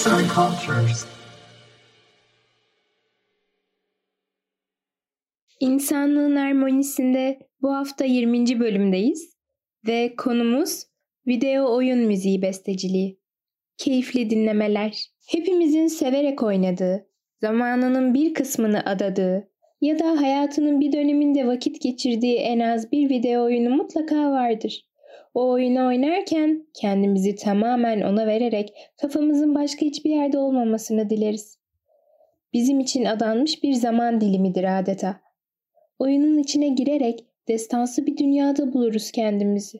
Arts and Cultures. İnsanlığın Harmonisi'nde bu hafta 20. bölümdeyiz ve konumuz video oyun müziği besteciliği. Keyifli dinlemeler. Hepimizin severek oynadığı, zamanının bir kısmını adadığı ya da hayatının bir döneminde vakit geçirdiği en az bir video oyunu mutlaka vardır. O oyunu oynarken kendimizi tamamen ona vererek kafamızın başka hiçbir yerde olmamasını dileriz. Bizim için adanmış bir zaman dilimidir adeta. Oyunun içine girerek destansı bir dünyada buluruz kendimizi.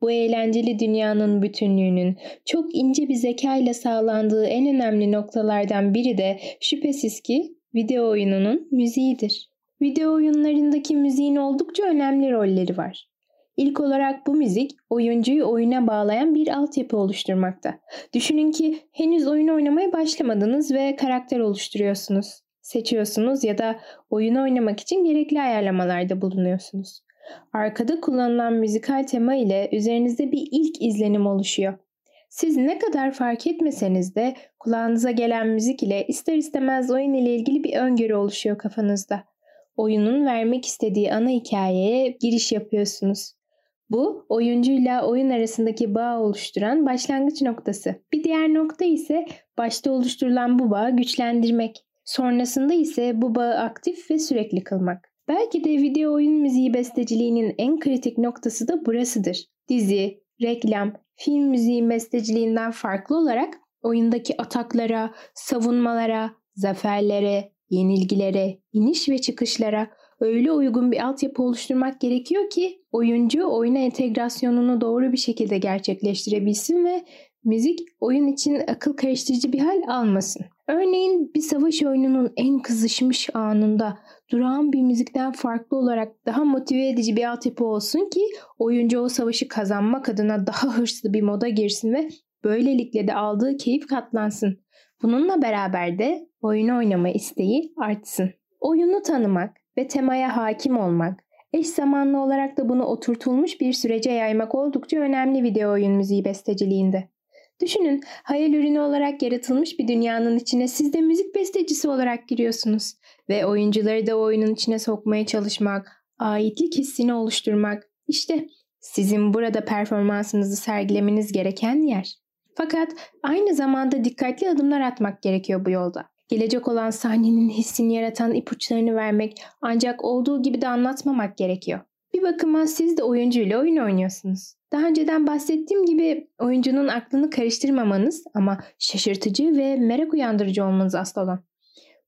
Bu eğlenceli dünyanın bütünlüğünün çok ince bir zeka ile sağlandığı en önemli noktalardan biri de şüphesiz ki video oyununun müziğidir. Video oyunlarındaki müziğin oldukça önemli rolleri var. İlk olarak bu müzik oyuncuyu oyuna bağlayan bir altyapı oluşturmakta. Düşünün ki henüz oyun oynamaya başlamadınız ve karakter oluşturuyorsunuz, seçiyorsunuz ya da oyunu oynamak için gerekli ayarlamalarda bulunuyorsunuz. Arkada kullanılan müzikal tema ile üzerinizde bir ilk izlenim oluşuyor. Siz ne kadar fark etmeseniz de kulağınıza gelen müzik ile ister istemez oyun ile ilgili bir öngörü oluşuyor kafanızda. Oyunun vermek istediği ana hikayeye giriş yapıyorsunuz. Bu oyuncuyla oyun arasındaki bağ oluşturan başlangıç noktası. Bir diğer nokta ise başta oluşturulan bu bağı güçlendirmek. Sonrasında ise bu bağı aktif ve sürekli kılmak. Belki de video oyun müziği besteciliğinin en kritik noktası da burasıdır. Dizi, reklam, film müziği besteciliğinden farklı olarak oyundaki ataklara, savunmalara, zaferlere, yenilgilere, iniş ve çıkışlara öyle uygun bir altyapı oluşturmak gerekiyor ki oyuncu oyuna entegrasyonunu doğru bir şekilde gerçekleştirebilsin ve müzik oyun için akıl karıştırıcı bir hal almasın. Örneğin bir savaş oyununun en kızışmış anında durağan bir müzikten farklı olarak daha motive edici bir altyapı olsun ki oyuncu o savaşı kazanmak adına daha hırslı bir moda girsin ve böylelikle de aldığı keyif katlansın. Bununla beraber de oyunu oynama isteği artsın. Oyunu tanımak ve temaya hakim olmak, eş zamanlı olarak da bunu oturtulmuş bir sürece yaymak oldukça önemli video oyun müziği besteciliğinde. Düşünün, hayal ürünü olarak yaratılmış bir dünyanın içine siz de müzik bestecisi olarak giriyorsunuz ve oyuncuları da oyunun içine sokmaya çalışmak, aitlik hissini oluşturmak, işte sizin burada performansınızı sergilemeniz gereken yer. Fakat aynı zamanda dikkatli adımlar atmak gerekiyor bu yolda. Gelecek olan sahnenin hissini yaratan ipuçlarını vermek ancak olduğu gibi de anlatmamak gerekiyor. Bir bakıma siz de oyuncuyla oyun oynuyorsunuz. Daha önceden bahsettiğim gibi oyuncunun aklını karıştırmamanız ama şaşırtıcı ve merak uyandırıcı olmanız asıl olan.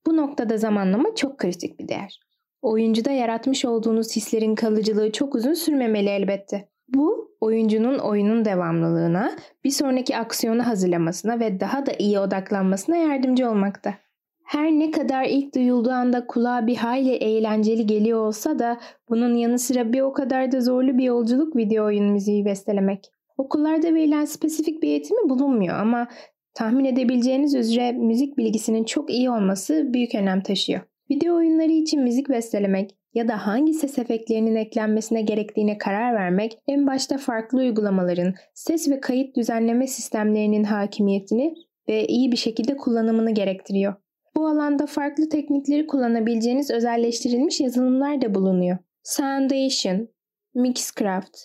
Bu noktada zamanlama çok kritik bir değer. Oyuncuda yaratmış olduğunuz hislerin kalıcılığı çok uzun sürmemeli elbette. Bu oyuncunun oyunun devamlılığına, bir sonraki aksiyonu hazırlamasına ve daha da iyi odaklanmasına yardımcı olmakta. Her ne kadar ilk duyulduğu anda kulağa bir hayli eğlenceli geliyor olsa da bunun yanı sıra bir o kadar da zorlu bir yolculuk video oyun müziği bestelemek. Okullarda verilen spesifik bir eğitimi bulunmuyor ama tahmin edebileceğiniz üzere müzik bilgisinin çok iyi olması büyük önem taşıyor. Video oyunları için müzik bestelemek ya da hangi ses efektlerinin eklenmesine gerektiğine karar vermek en başta farklı uygulamaların, ses ve kayıt düzenleme sistemlerinin hakimiyetini ve iyi bir şekilde kullanımını gerektiriyor. Bu alanda farklı teknikleri kullanabileceğiniz özelleştirilmiş yazılımlar da bulunuyor. Soundation, Mixcraft,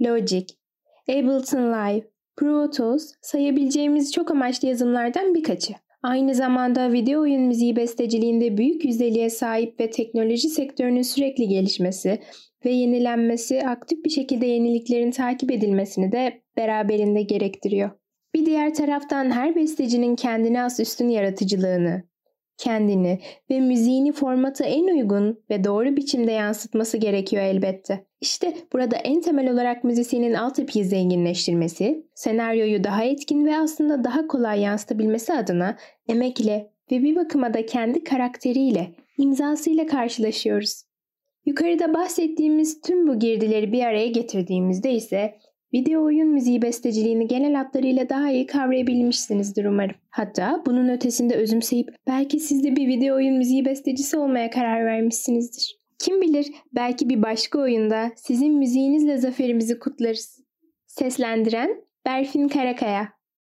Logic, Ableton Live, Pro Tools sayabileceğimiz çok amaçlı yazılımlardan birkaçı. Aynı zamanda video oyun müziği besteciliğinde büyük yüzdeliğe sahip ve teknoloji sektörünün sürekli gelişmesi ve yenilenmesi aktif bir şekilde yeniliklerin takip edilmesini de beraberinde gerektiriyor. Bir diğer taraftan her bestecinin kendine has üstün yaratıcılığını, kendini ve müziğini formata en uygun ve doğru biçimde yansıtması gerekiyor elbette. İşte burada en temel olarak müzisyenin altyapıyı zenginleştirmesi, senaryoyu daha etkin ve aslında daha kolay yansıtabilmesi adına emekle ve bir bakıma da kendi karakteriyle, imzasıyla karşılaşıyoruz. Yukarıda bahsettiğimiz tüm bu girdileri bir araya getirdiğimizde ise Video oyun müziği besteciliğini genel hatlarıyla daha iyi kavrayabilmişsinizdir umarım. Hatta bunun ötesinde özümseyip belki siz de bir video oyun müziği bestecisi olmaya karar vermişsinizdir. Kim bilir belki bir başka oyunda sizin müziğinizle zaferimizi kutlarız. Seslendiren Berfin Karakaya